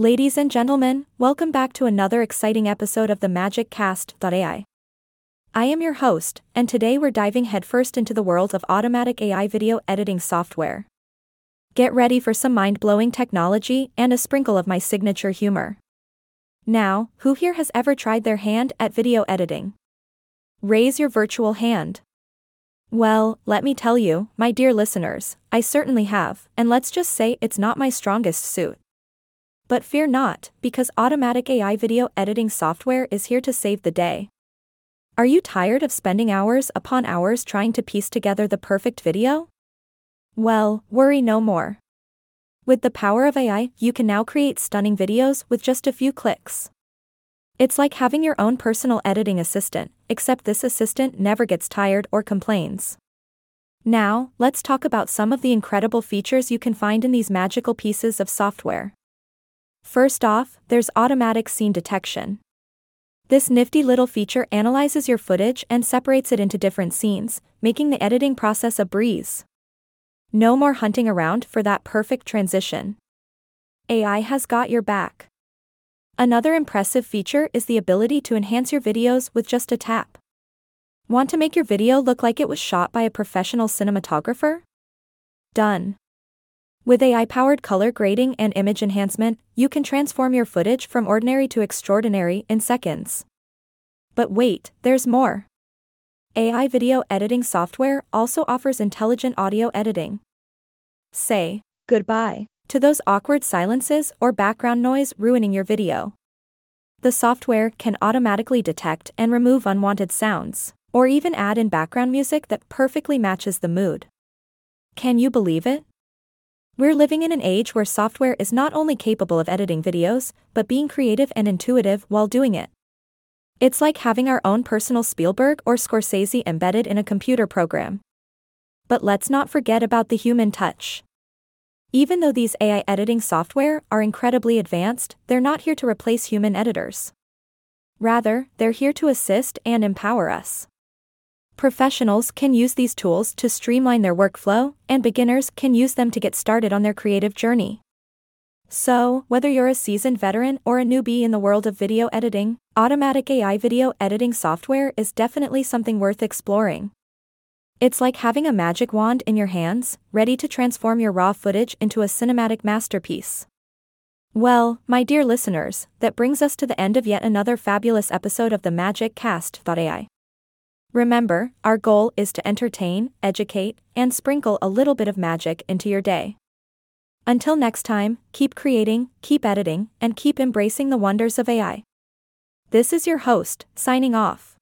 Ladies and gentlemen, welcome back to another exciting episode of the Magic Cast.ai. I am your host, and today we're diving headfirst into the world of automatic AI video editing software. Get ready for some mind blowing technology and a sprinkle of my signature humor. Now, who here has ever tried their hand at video editing? Raise your virtual hand. Well, let me tell you, my dear listeners, I certainly have, and let's just say it's not my strongest suit. But fear not, because automatic AI video editing software is here to save the day. Are you tired of spending hours upon hours trying to piece together the perfect video? Well, worry no more. With the power of AI, you can now create stunning videos with just a few clicks. It's like having your own personal editing assistant, except this assistant never gets tired or complains. Now, let's talk about some of the incredible features you can find in these magical pieces of software. First off, there's automatic scene detection. This nifty little feature analyzes your footage and separates it into different scenes, making the editing process a breeze. No more hunting around for that perfect transition. AI has got your back. Another impressive feature is the ability to enhance your videos with just a tap. Want to make your video look like it was shot by a professional cinematographer? Done. With AI powered color grading and image enhancement, you can transform your footage from ordinary to extraordinary in seconds. But wait, there's more. AI video editing software also offers intelligent audio editing. Say goodbye to those awkward silences or background noise ruining your video. The software can automatically detect and remove unwanted sounds, or even add in background music that perfectly matches the mood. Can you believe it? We're living in an age where software is not only capable of editing videos, but being creative and intuitive while doing it. It's like having our own personal Spielberg or Scorsese embedded in a computer program. But let's not forget about the human touch. Even though these AI editing software are incredibly advanced, they're not here to replace human editors. Rather, they're here to assist and empower us. Professionals can use these tools to streamline their workflow, and beginners can use them to get started on their creative journey. So, whether you're a seasoned veteran or a newbie in the world of video editing, automatic AI video editing software is definitely something worth exploring. It's like having a magic wand in your hands, ready to transform your raw footage into a cinematic masterpiece. Well, my dear listeners, that brings us to the end of yet another fabulous episode of the Magic Cast.ai. Remember, our goal is to entertain, educate, and sprinkle a little bit of magic into your day. Until next time, keep creating, keep editing, and keep embracing the wonders of AI. This is your host, signing off.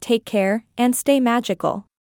Take care and stay magical.